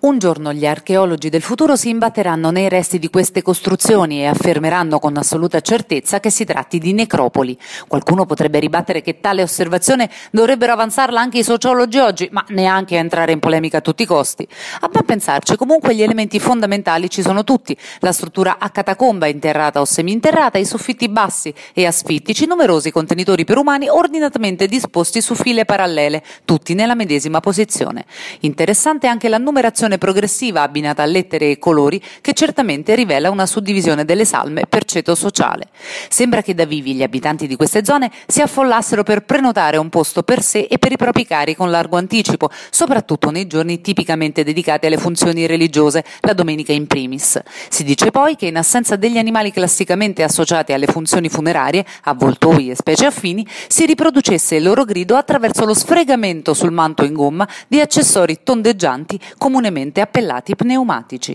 Un giorno gli archeologi del futuro si imbatteranno nei resti di queste costruzioni e affermeranno con assoluta certezza che si tratti di necropoli. Qualcuno potrebbe ribattere che tale osservazione dovrebbero avanzarla anche i sociologi oggi, ma neanche entrare in polemica a tutti i costi. A ben pensarci, comunque gli elementi fondamentali ci sono tutti: la struttura a catacomba interrata o seminterrata, i soffitti bassi e asfittici, numerosi contenitori per umani ordinatamente disposti su file parallele, tutti nella medesima posizione. Interessante anche la numerazione progressiva abbinata a lettere e colori che certamente rivela una suddivisione delle salme per ceto sociale. Sembra che da vivi gli abitanti di queste zone si affollassero per prenotare un posto per sé e per i propri cari con largo anticipo, soprattutto nei giorni tipicamente dedicati alle funzioni religiose, la domenica in primis. Si dice poi che in assenza degli animali classicamente associati alle funzioni funerarie, avvoltoi e specie affini, si riproducesse il loro grido attraverso lo sfregamento sul manto in gomma di accessori tondeggianti comunemente appellati pneumatici.